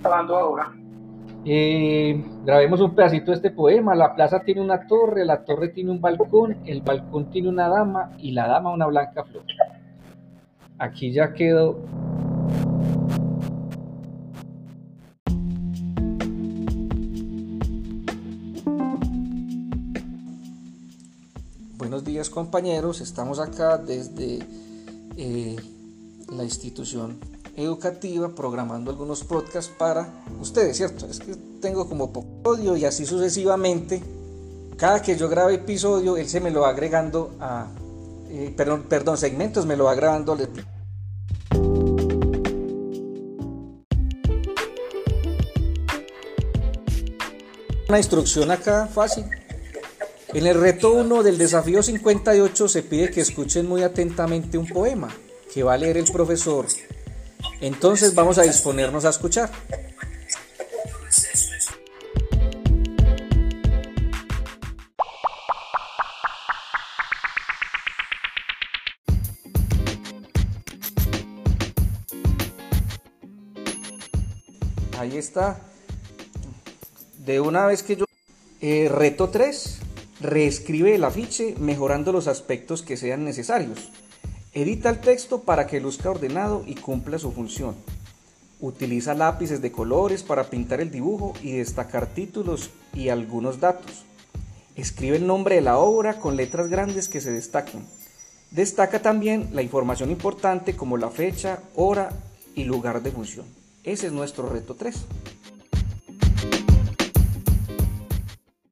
Grabando ahora. Eh, grabemos un pedacito de este poema. La plaza tiene una torre, la torre tiene un balcón, el balcón tiene una dama y la dama una blanca flor. Aquí ya quedó. Buenos días compañeros, estamos acá desde eh, la institución educativa programando algunos podcasts para ustedes, ¿cierto? Es que tengo como poco odio y así sucesivamente. Cada que yo grabe episodio, él se me lo va agregando a, eh, perdón, perdón, segmentos me lo va grabando. Una instrucción acá fácil. En el reto 1 del desafío 58 se pide que escuchen muy atentamente un poema que va a leer el profesor. Entonces vamos a disponernos a escuchar. Ahí está. De una vez que yo... Eh, reto 3. Reescribe el afiche mejorando los aspectos que sean necesarios. Edita el texto para que luzca ordenado y cumpla su función. Utiliza lápices de colores para pintar el dibujo y destacar títulos y algunos datos. Escribe el nombre de la obra con letras grandes que se destaquen. Destaca también la información importante como la fecha, hora y lugar de función. Ese es nuestro reto 3.